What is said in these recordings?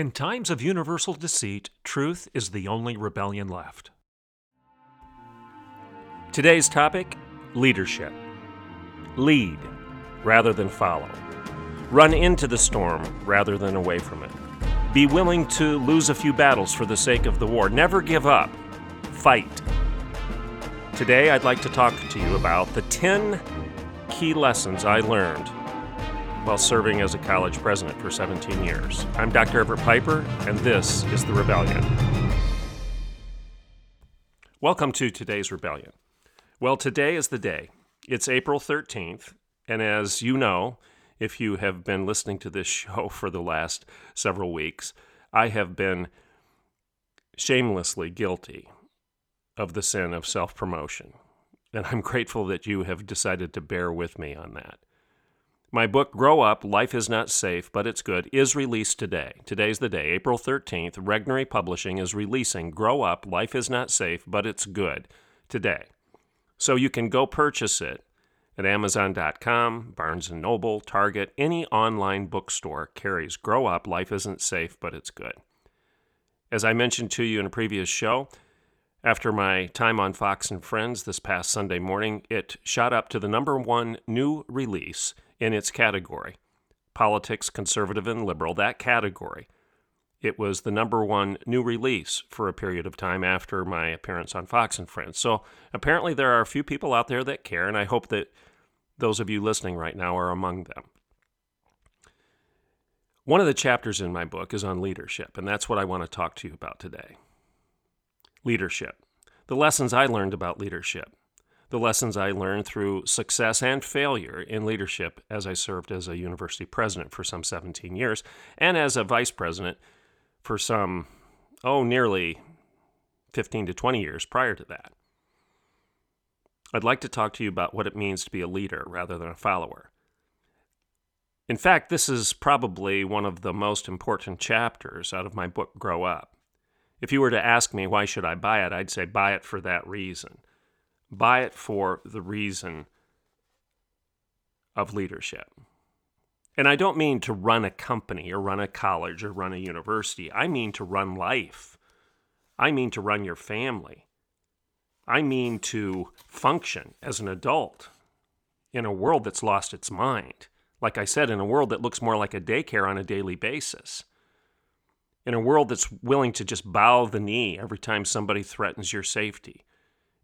In times of universal deceit, truth is the only rebellion left. Today's topic leadership. Lead rather than follow. Run into the storm rather than away from it. Be willing to lose a few battles for the sake of the war. Never give up. Fight. Today, I'd like to talk to you about the 10 key lessons I learned while serving as a college president for 17 years. I'm Dr. Everett Piper, and this is The Rebellion. Welcome to today's Rebellion. Well, today is the day. It's April 13th, and as you know, if you have been listening to this show for the last several weeks, I have been shamelessly guilty of the sin of self promotion. And I'm grateful that you have decided to bear with me on that. My book, Grow Up Life is Not Safe, but It's Good, is released today. Today's the day, April 13th. Regnery Publishing is releasing Grow Up Life is Not Safe, but It's Good today. So you can go purchase it at Amazon.com, Barnes & Noble, Target, any online bookstore carries Grow Up, Life Isn't Safe, but It's Good. As I mentioned to you in a previous show, after my time on Fox and Friends this past Sunday morning, it shot up to the number one new release in its category politics, conservative, and liberal, that category. It was the number one new release for a period of time after my appearance on Fox and Friends. So apparently, there are a few people out there that care, and I hope that those of you listening right now are among them. One of the chapters in my book is on leadership, and that's what I want to talk to you about today. Leadership. The lessons I learned about leadership. The lessons I learned through success and failure in leadership as I served as a university president for some 17 years and as a vice president for some, oh, nearly 15 to 20 years prior to that. I'd like to talk to you about what it means to be a leader rather than a follower. In fact, this is probably one of the most important chapters out of my book, Grow Up. If you were to ask me why should I buy it, I'd say buy it for that reason. Buy it for the reason of leadership. And I don't mean to run a company or run a college or run a university. I mean to run life. I mean to run your family. I mean to function as an adult in a world that's lost its mind. Like I said, in a world that looks more like a daycare on a daily basis. In a world that's willing to just bow the knee every time somebody threatens your safety.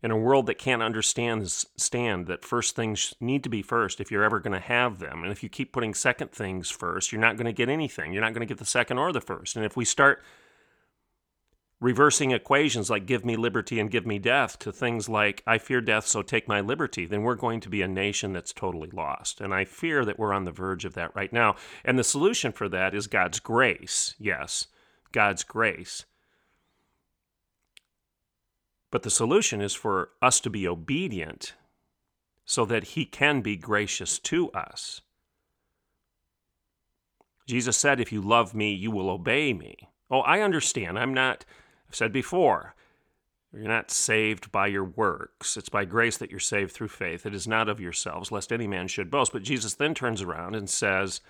In a world that can't understand stand that first things need to be first if you're ever going to have them. And if you keep putting second things first, you're not going to get anything. You're not going to get the second or the first. And if we start reversing equations like give me liberty and give me death to things like I fear death, so take my liberty, then we're going to be a nation that's totally lost. And I fear that we're on the verge of that right now. And the solution for that is God's grace. Yes, God's grace. But the solution is for us to be obedient so that He can be gracious to us. Jesus said, If you love me, you will obey me. Oh, I understand. I'm not I've said before, you're not saved by your works. It's by grace that you're saved through faith. It is not of yourselves, lest any man should boast. But Jesus then turns around and says,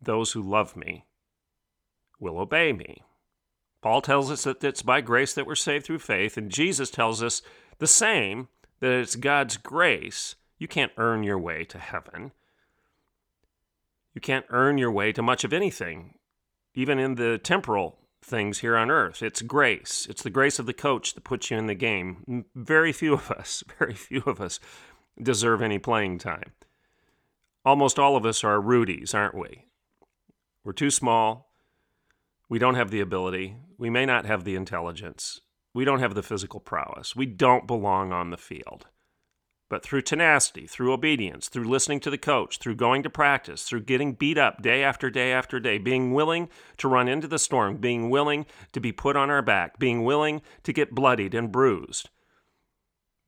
Those who love me will obey me. Paul tells us that it's by grace that we're saved through faith, and Jesus tells us the same that it's God's grace. You can't earn your way to heaven. You can't earn your way to much of anything even in the temporal things here on earth. It's grace. It's the grace of the coach that puts you in the game. Very few of us, very few of us deserve any playing time. Almost all of us are Rudies, aren't we? We're too small. We don't have the ability. We may not have the intelligence. We don't have the physical prowess. We don't belong on the field. but through tenacity, through obedience, through listening to the coach, through going to practice, through getting beat up day after day after day, being willing to run into the storm, being willing to be put on our back, being willing to get bloodied and bruised.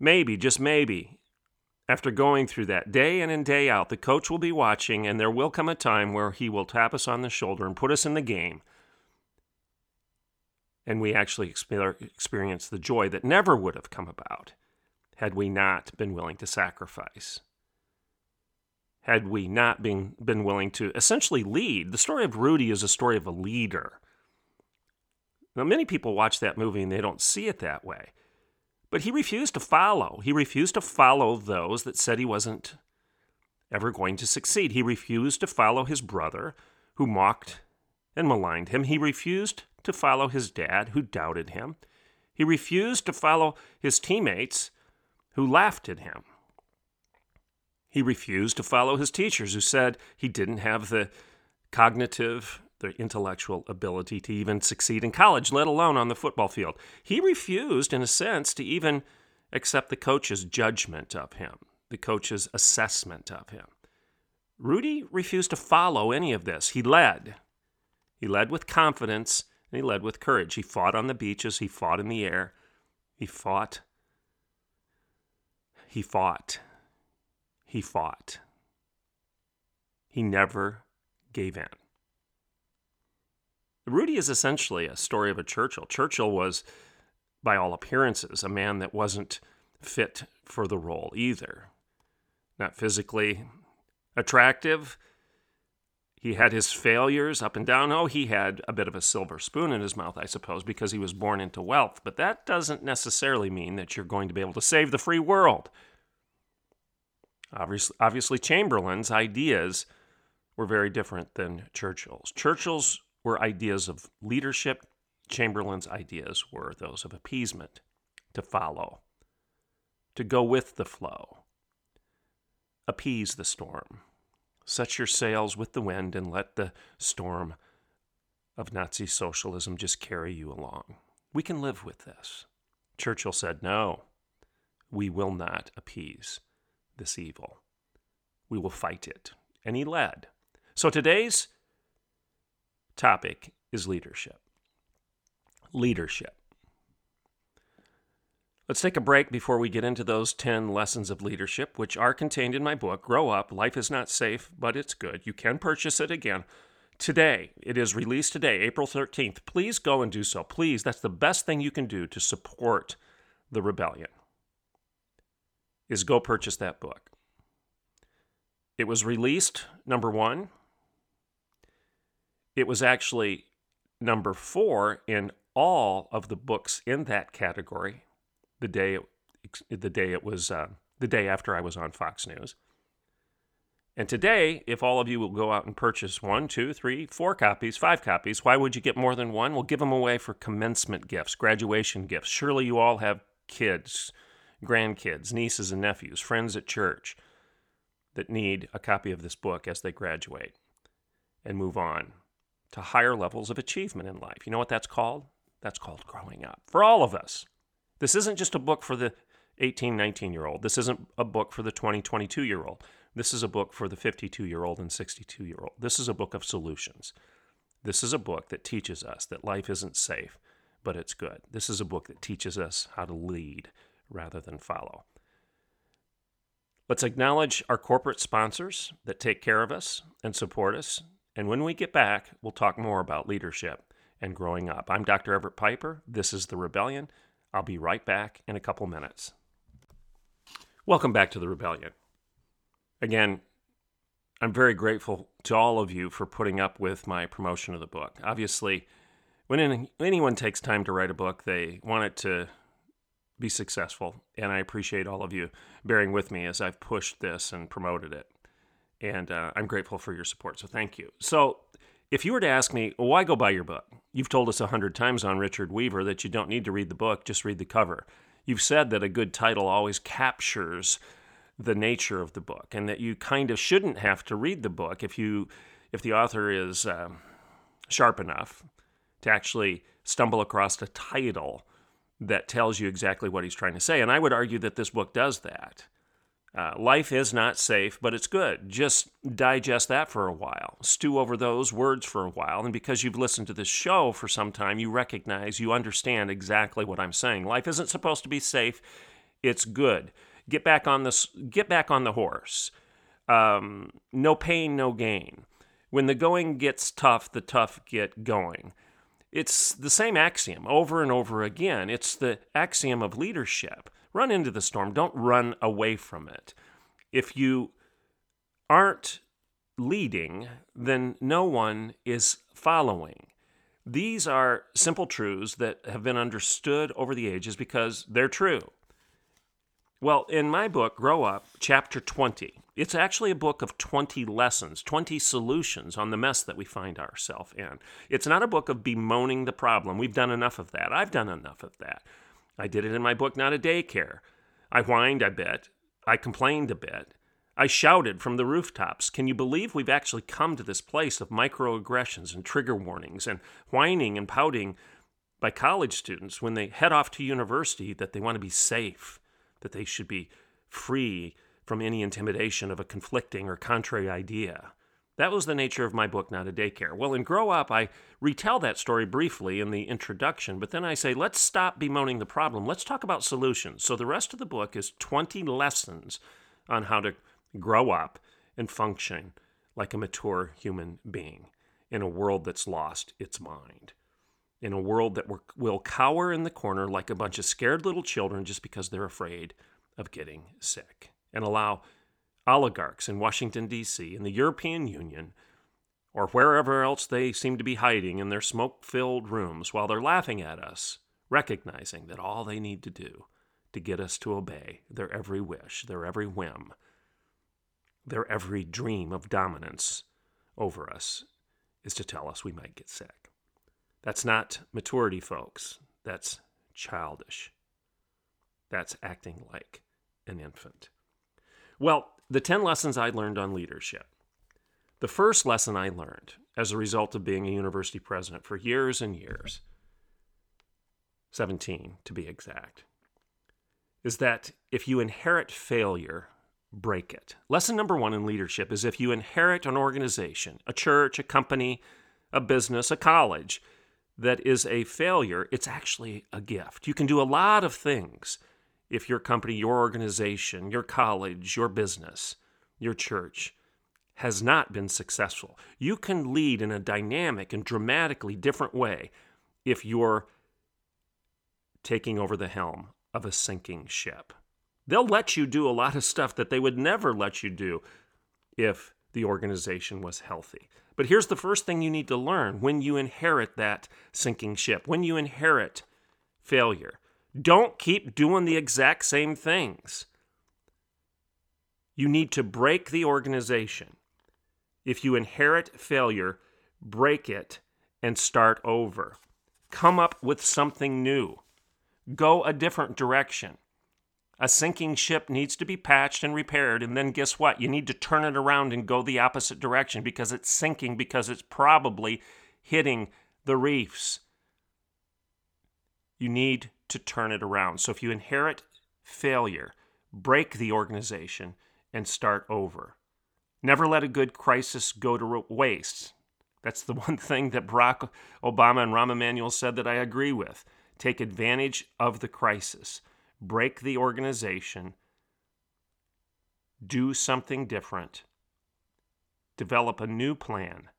Maybe, just maybe, after going through that day in and day out, the coach will be watching, and there will come a time where he will tap us on the shoulder and put us in the game. And we actually experience the joy that never would have come about had we not been willing to sacrifice. Had we not been, been willing to essentially lead. The story of Rudy is a story of a leader. Now, many people watch that movie and they don't see it that way. But he refused to follow. He refused to follow those that said he wasn't ever going to succeed. He refused to follow his brother, who mocked and maligned him. He refused to follow his dad, who doubted him. He refused to follow his teammates, who laughed at him. He refused to follow his teachers who said he didn't have the cognitive, the intellectual ability to even succeed in college, let alone on the football field. He refused, in a sense, to even accept the coach's judgment of him, the coach's assessment of him. Rudy refused to follow any of this. He led. He led with confidence and he led with courage. He fought on the beaches, he fought in the air, he fought he fought. He fought. He never gave in. Rudy is essentially a story of a Churchill. Churchill was, by all appearances, a man that wasn't fit for the role either. Not physically attractive. He had his failures up and down. Oh, he had a bit of a silver spoon in his mouth, I suppose, because he was born into wealth. But that doesn't necessarily mean that you're going to be able to save the free world. Obviously, obviously, Chamberlain's ideas were very different than Churchill's. Churchill's were ideas of leadership, Chamberlain's ideas were those of appeasement, to follow, to go with the flow, appease the storm, set your sails with the wind, and let the storm of Nazi socialism just carry you along. We can live with this. Churchill said, No, we will not appease this evil. We will fight it. And he led. So today's topic is leadership. Leadership. Let's take a break before we get into those 10 lessons of leadership, which are contained in my book, Grow Up Life is Not Safe, but It's Good. You can purchase it again today. It is released today, April 13th. Please go and do so. Please, that's the best thing you can do to support the rebellion is go purchase that book. It was released, number one. It was actually number four in all of the books in that category the day it, the day it was uh, the day after I was on Fox News. And today, if all of you will go out and purchase one, two, three, four copies, five copies, why would you get more than one? We'll give them away for commencement gifts, graduation gifts. Surely you all have kids grandkids, nieces and nephews, friends at church that need a copy of this book as they graduate and move on to higher levels of achievement in life. You know what that's called? That's called growing up for all of us. This isn't just a book for the 18, 19 year old. This isn't a book for the 20, 22 year old. This is a book for the 52 year old and 62 year old. This is a book of solutions. This is a book that teaches us that life isn't safe, but it's good. This is a book that teaches us how to lead rather than follow. Let's acknowledge our corporate sponsors that take care of us and support us. And when we get back, we'll talk more about leadership and growing up. I'm Dr. Everett Piper. This is The Rebellion. I'll be right back in a couple minutes. Welcome back to The Rebellion. Again, I'm very grateful to all of you for putting up with my promotion of the book. Obviously, when anyone takes time to write a book, they want it to be successful. And I appreciate all of you bearing with me as I've pushed this and promoted it. And uh, I'm grateful for your support. So thank you. So, if you were to ask me, why go buy your book? You've told us a hundred times on Richard Weaver that you don't need to read the book, just read the cover. You've said that a good title always captures the nature of the book, and that you kind of shouldn't have to read the book if you, if the author is uh, sharp enough to actually stumble across a title that tells you exactly what he's trying to say. And I would argue that this book does that. Uh, life is not safe, but it's good. Just digest that for a while. Stew over those words for a while. And because you've listened to this show for some time, you recognize, you understand exactly what I'm saying. Life isn't supposed to be safe, it's good. Get back on this. Get back on the horse. Um, no pain, no gain. When the going gets tough, the tough get going. It's the same axiom over and over again. It's the axiom of leadership. Run into the storm, don't run away from it. If you aren't leading, then no one is following. These are simple truths that have been understood over the ages because they're true. Well, in my book, Grow Up, chapter 20, it's actually a book of 20 lessons, 20 solutions on the mess that we find ourselves in. It's not a book of bemoaning the problem. We've done enough of that. I've done enough of that. I did it in my book, Not a Daycare. I whined a bit. I complained a bit. I shouted from the rooftops. Can you believe we've actually come to this place of microaggressions and trigger warnings and whining and pouting by college students when they head off to university that they want to be safe, that they should be free from any intimidation of a conflicting or contrary idea. That was the nature of my book, Not a Daycare. Well, in Grow Up, I retell that story briefly in the introduction, but then I say, let's stop bemoaning the problem. Let's talk about solutions. So the rest of the book is 20 lessons on how to grow up and function like a mature human being in a world that's lost its mind. In a world that will cower in the corner like a bunch of scared little children just because they're afraid of getting sick and allow oligarchs in Washington, D.C., and the European Union, or wherever else they seem to be hiding in their smoke filled rooms while they're laughing at us, recognizing that all they need to do to get us to obey their every wish, their every whim, their every dream of dominance over us is to tell us we might get sick. That's not maturity, folks. That's childish. That's acting like an infant. Well, the 10 lessons I learned on leadership. The first lesson I learned as a result of being a university president for years and years, 17 to be exact, is that if you inherit failure, break it. Lesson number one in leadership is if you inherit an organization, a church, a company, a business, a college that is a failure, it's actually a gift. You can do a lot of things if your company, your organization, your college, your business, your church has not been successful. You can lead in a dynamic and dramatically different way if you're taking over the helm of a sinking ship. They'll let you do a lot of stuff that they would never let you do if the organization was healthy. But here's the first thing you need to learn when you inherit that sinking ship, when you inherit failure. Don't keep doing the exact same things. You need to break the organization. If you inherit failure, break it and start over. Come up with something new. Go a different direction. A sinking ship needs to be patched and repaired, and then guess what? You need to turn it around and go the opposite direction because it's sinking, because it's probably hitting the reefs. You need to turn it around. So if you inherit failure, break the organization and start over. Never let a good crisis go to waste. That's the one thing that Barack Obama and Rahm Emanuel said that I agree with. Take advantage of the crisis, break the organization, do something different, develop a new plan.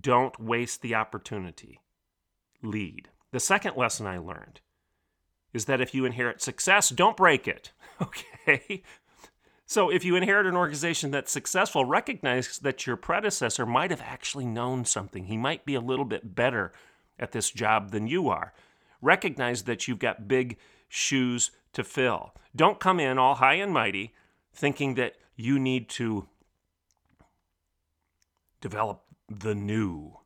Don't waste the opportunity. Lead. The second lesson I learned is that if you inherit success, don't break it. Okay? So if you inherit an organization that's successful, recognize that your predecessor might have actually known something. He might be a little bit better at this job than you are. Recognize that you've got big shoes to fill. Don't come in all high and mighty thinking that you need to develop the new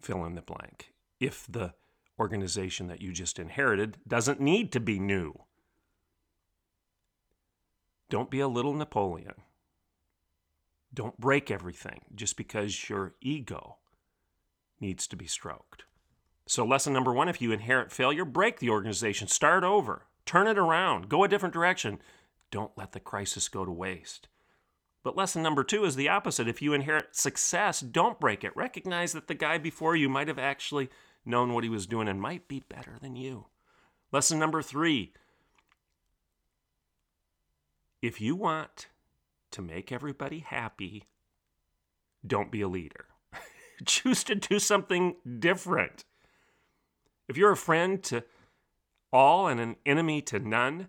fill in the blank. If the organization that you just inherited doesn't need to be new. Don't be a little Napoleon. Don't break everything just because your ego needs to be stroked. So, lesson number one if you inherit failure, break the organization, start over, turn it around, go a different direction, Don't let the crisis go to waste. But lesson number two is the opposite. If you inherit success, don't break it. Recognize that the guy before you might have actually known what he was doing and might be better than you. Lesson number three if you want to make everybody happy, don't be a leader. Choose to do something different. If you're a friend to all and an enemy to none,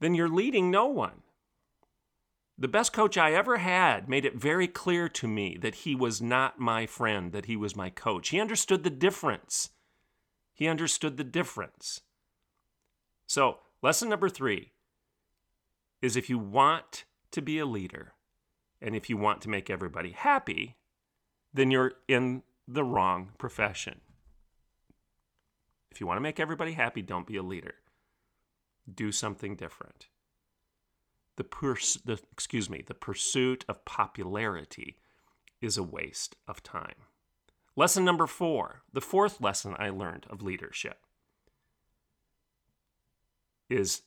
then you're leading no one. The best coach I ever had made it very clear to me that he was not my friend, that he was my coach. He understood the difference. He understood the difference. So, lesson number three is if you want to be a leader and if you want to make everybody happy, then you're in the wrong profession. If you want to make everybody happy, don't be a leader. Do something different the, pers- the excuse me, the pursuit of popularity is a waste of time. Lesson number 4, the fourth lesson I learned of leadership is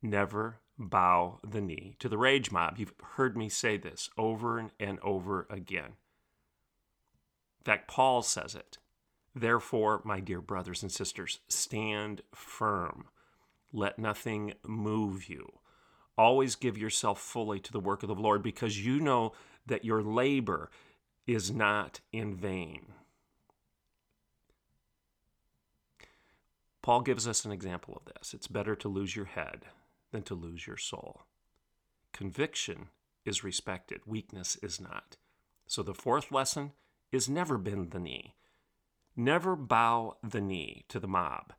never bow the knee to the rage mob. You've heard me say this over and over again. In fact, Paul says it. Therefore, my dear brothers and sisters, stand firm. Let nothing move you. Always give yourself fully to the work of the Lord because you know that your labor is not in vain. Paul gives us an example of this. It's better to lose your head than to lose your soul. Conviction is respected, weakness is not. So the fourth lesson is never bend the knee. Never bow the knee to the mob.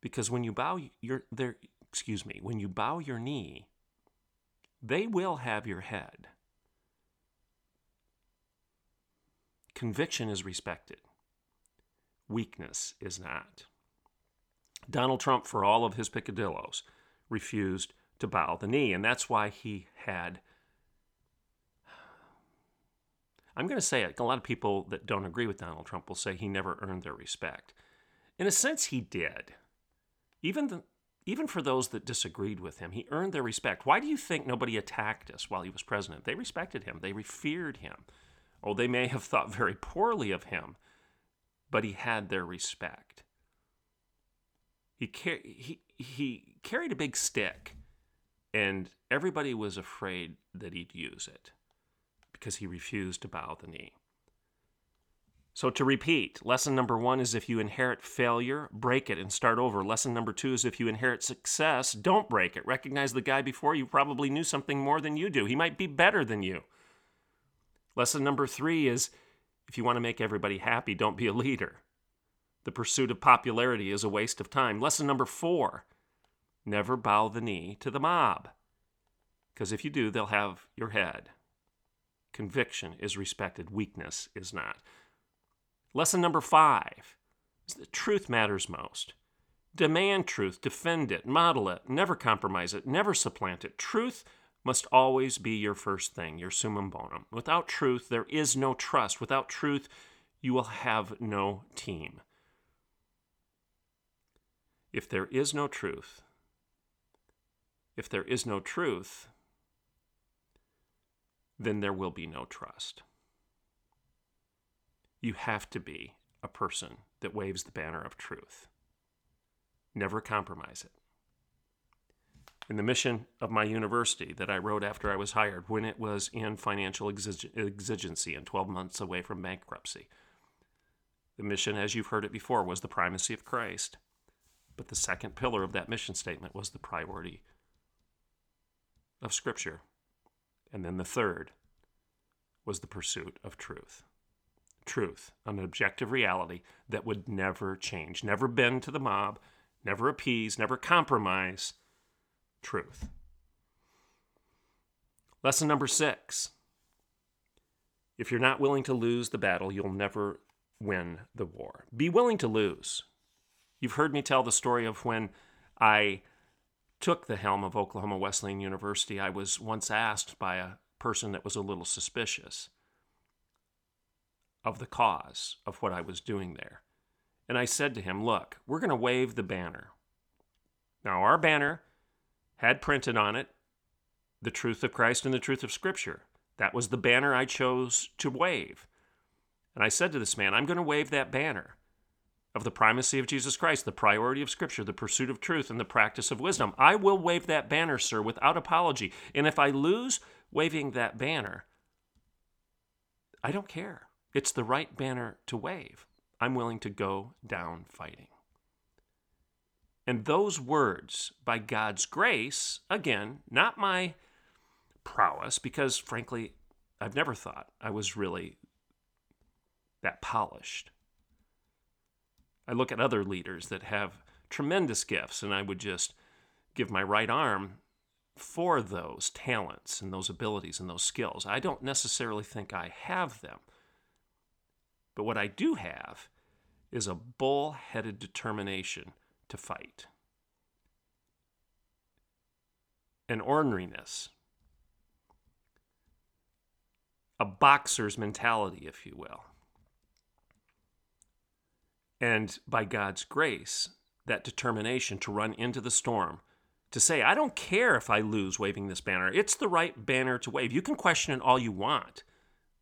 Because when you bow your, there, excuse me, when you bow your knee, they will have your head. Conviction is respected, weakness is not. Donald Trump, for all of his picadillos, refused to bow the knee, and that's why he had. I'm going to say it. A lot of people that don't agree with Donald Trump will say he never earned their respect. In a sense, he did. Even the, even for those that disagreed with him, he earned their respect. Why do you think nobody attacked us while he was president? They respected him, they feared him. Oh, they may have thought very poorly of him, but he had their respect. He, car- he, he carried a big stick, and everybody was afraid that he'd use it because he refused to bow the knee. So, to repeat, lesson number one is if you inherit failure, break it and start over. Lesson number two is if you inherit success, don't break it. Recognize the guy before you probably knew something more than you do. He might be better than you. Lesson number three is if you want to make everybody happy, don't be a leader. The pursuit of popularity is a waste of time. Lesson number four never bow the knee to the mob. Because if you do, they'll have your head. Conviction is respected, weakness is not. Lesson number five is that truth matters most. Demand truth, defend it, model it, never compromise it, never supplant it. Truth must always be your first thing, your summum bonum. Without truth, there is no trust. Without truth, you will have no team. If there is no truth, if there is no truth, then there will be no trust you have to be a person that waves the banner of truth. Never compromise it. In the mission of my university that I wrote after I was hired, when it was in financial exigency and 12 months away from bankruptcy, the mission, as you've heard it before, was the primacy of Christ. But the second pillar of that mission statement was the priority of Scripture. And then the third was the pursuit of truth truth, an objective reality that would never change, never bend to the mob, never appease, never compromise. Truth. Lesson number six if you're not willing to lose the battle, you'll never win the war. Be willing to lose. You've heard me tell the story of when I took the helm of Oklahoma Wesleyan University. I was once asked by a person that was a little suspicious of the cause of what I was doing there. And I said to him, Look, we're going to wave the banner. Now, our banner had printed on it the truth of Christ and the truth of Scripture. That was the banner I chose to wave. And I said to this man, I'm going to wave that banner of the primacy of Jesus Christ, the priority of Scripture, the pursuit of truth, and the practice of wisdom. I will wave that banner, sir, without apology. And if I lose waving that banner, I don't care. It's the right banner to wave. I'm willing to go down fighting. And those words, by God's grace, again, not my prowess, because frankly, I've never thought I was really that polished. I look at other leaders that have tremendous gifts, and I would just give my right arm for those talents and those abilities and those skills. I don't necessarily think I have them. But what I do have is a bull headed determination to fight, an orneriness, a boxer's mentality, if you will. And by God's grace, that determination to run into the storm, to say, I don't care if I lose waving this banner. It's the right banner to wave. You can question it all you want,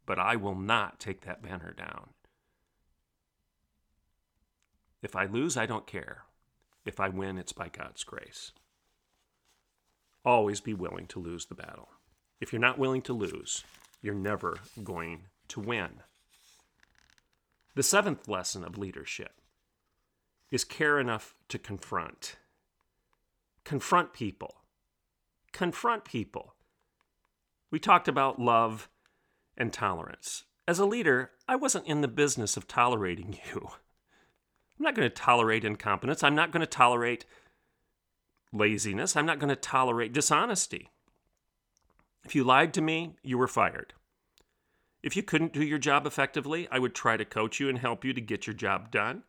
but I will not take that banner down. If I lose, I don't care. If I win, it's by God's grace. Always be willing to lose the battle. If you're not willing to lose, you're never going to win. The seventh lesson of leadership is care enough to confront. Confront people. Confront people. We talked about love and tolerance. As a leader, I wasn't in the business of tolerating you. I'm not going to tolerate incompetence. I'm not going to tolerate laziness. I'm not going to tolerate dishonesty. If you lied to me, you were fired. If you couldn't do your job effectively, I would try to coach you and help you to get your job done.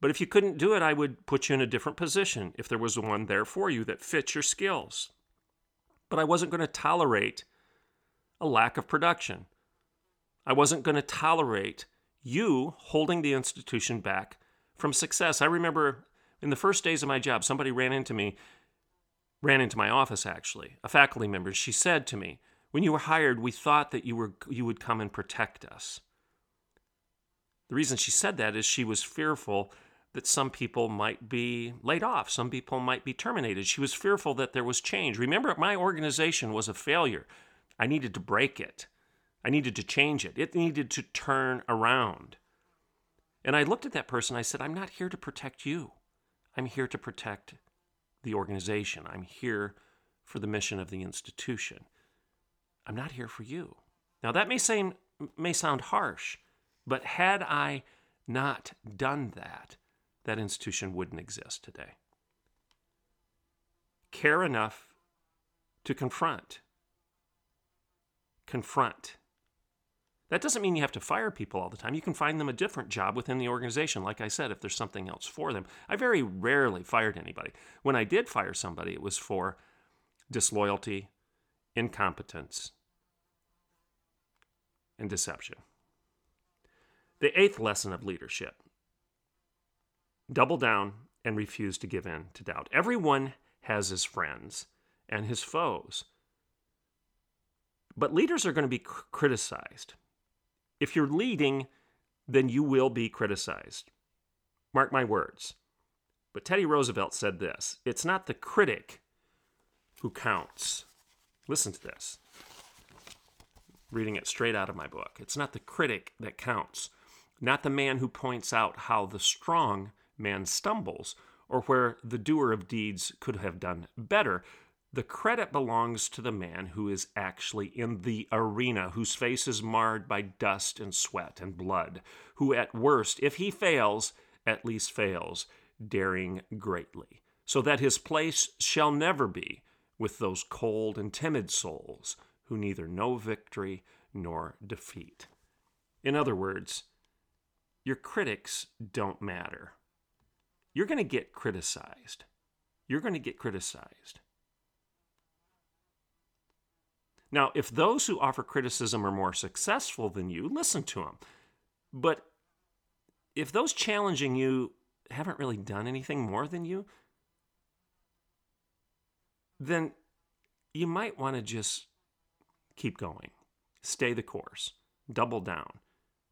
But if you couldn't do it, I would put you in a different position if there was one there for you that fits your skills. But I wasn't going to tolerate a lack of production. I wasn't going to tolerate you holding the institution back from success. I remember in the first days of my job, somebody ran into me, ran into my office actually, a faculty member. She said to me, when you were hired, we thought that you were you would come and protect us. The reason she said that is she was fearful that some people might be laid off, some people might be terminated. She was fearful that there was change. Remember, my organization was a failure. I needed to break it. I needed to change it. It needed to turn around. And I looked at that person. I said, I'm not here to protect you. I'm here to protect the organization. I'm here for the mission of the institution. I'm not here for you. Now that may may sound harsh, but had I not done that, that institution wouldn't exist today. Care enough to confront. Confront. That doesn't mean you have to fire people all the time. You can find them a different job within the organization, like I said, if there's something else for them. I very rarely fired anybody. When I did fire somebody, it was for disloyalty, incompetence, and deception. The eighth lesson of leadership double down and refuse to give in to doubt. Everyone has his friends and his foes. But leaders are going to be criticized. If you're leading, then you will be criticized. Mark my words. But Teddy Roosevelt said this it's not the critic who counts. Listen to this reading it straight out of my book. It's not the critic that counts, not the man who points out how the strong man stumbles or where the doer of deeds could have done better. The credit belongs to the man who is actually in the arena, whose face is marred by dust and sweat and blood, who at worst, if he fails, at least fails, daring greatly, so that his place shall never be with those cold and timid souls who neither know victory nor defeat. In other words, your critics don't matter. You're going to get criticized. You're going to get criticized. Now, if those who offer criticism are more successful than you, listen to them. But if those challenging you haven't really done anything more than you, then you might want to just keep going, stay the course, double down,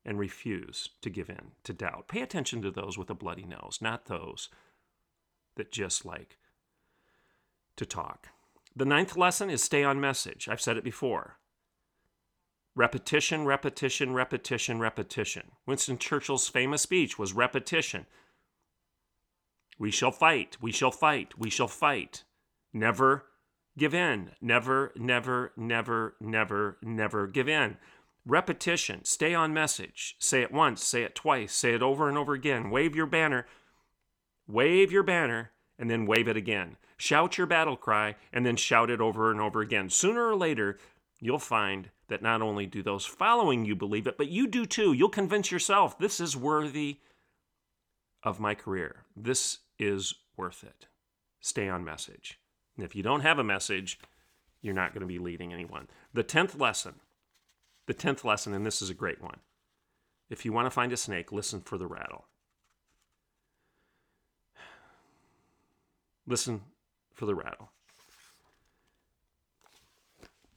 and refuse to give in to doubt. Pay attention to those with a bloody nose, not those that just like to talk. The ninth lesson is stay on message. I've said it before. Repetition, repetition, repetition, repetition. Winston Churchill's famous speech was repetition. We shall fight, we shall fight, we shall fight. Never give in. Never, never, never, never, never give in. Repetition. Stay on message. Say it once, say it twice, say it over and over again. Wave your banner. Wave your banner and then wave it again. Shout your battle cry and then shout it over and over again. Sooner or later, you'll find that not only do those following you believe it, but you do too. You'll convince yourself this is worthy of my career. This is worth it. Stay on message. And if you don't have a message, you're not going to be leading anyone. The 10th lesson, the 10th lesson, and this is a great one. If you want to find a snake, listen for the rattle. Listen for the rattle.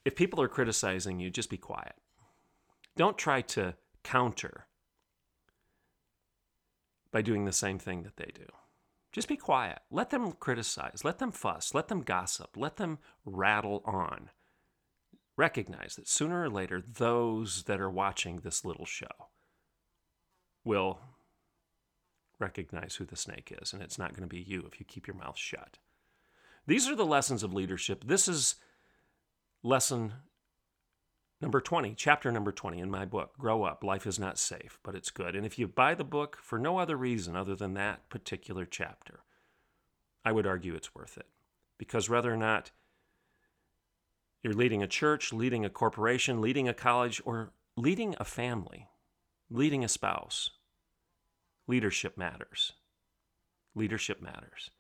If people are criticizing you, just be quiet. Don't try to counter by doing the same thing that they do. Just be quiet. Let them criticize. Let them fuss. Let them gossip. Let them rattle on. Recognize that sooner or later, those that are watching this little show will recognize who the snake is, and it's not going to be you if you keep your mouth shut. These are the lessons of leadership. This is lesson number 20, chapter number 20 in my book, Grow Up. Life is not safe, but it's good. And if you buy the book for no other reason other than that particular chapter, I would argue it's worth it. Because whether or not you're leading a church, leading a corporation, leading a college, or leading a family, leading a spouse, leadership matters. Leadership matters.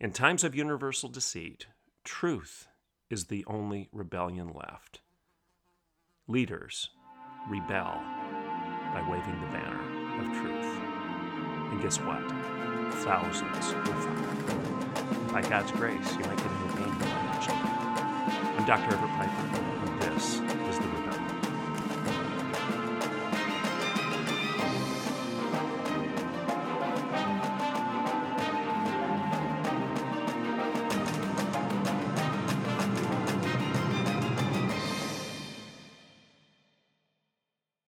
In times of universal deceit, Truth is the only rebellion left. Leaders rebel by waving the banner of truth. And guess what? Thousands will follow. By God's grace, you might get a new. I'm Dr. Everett Piper, and this is The Rebellion.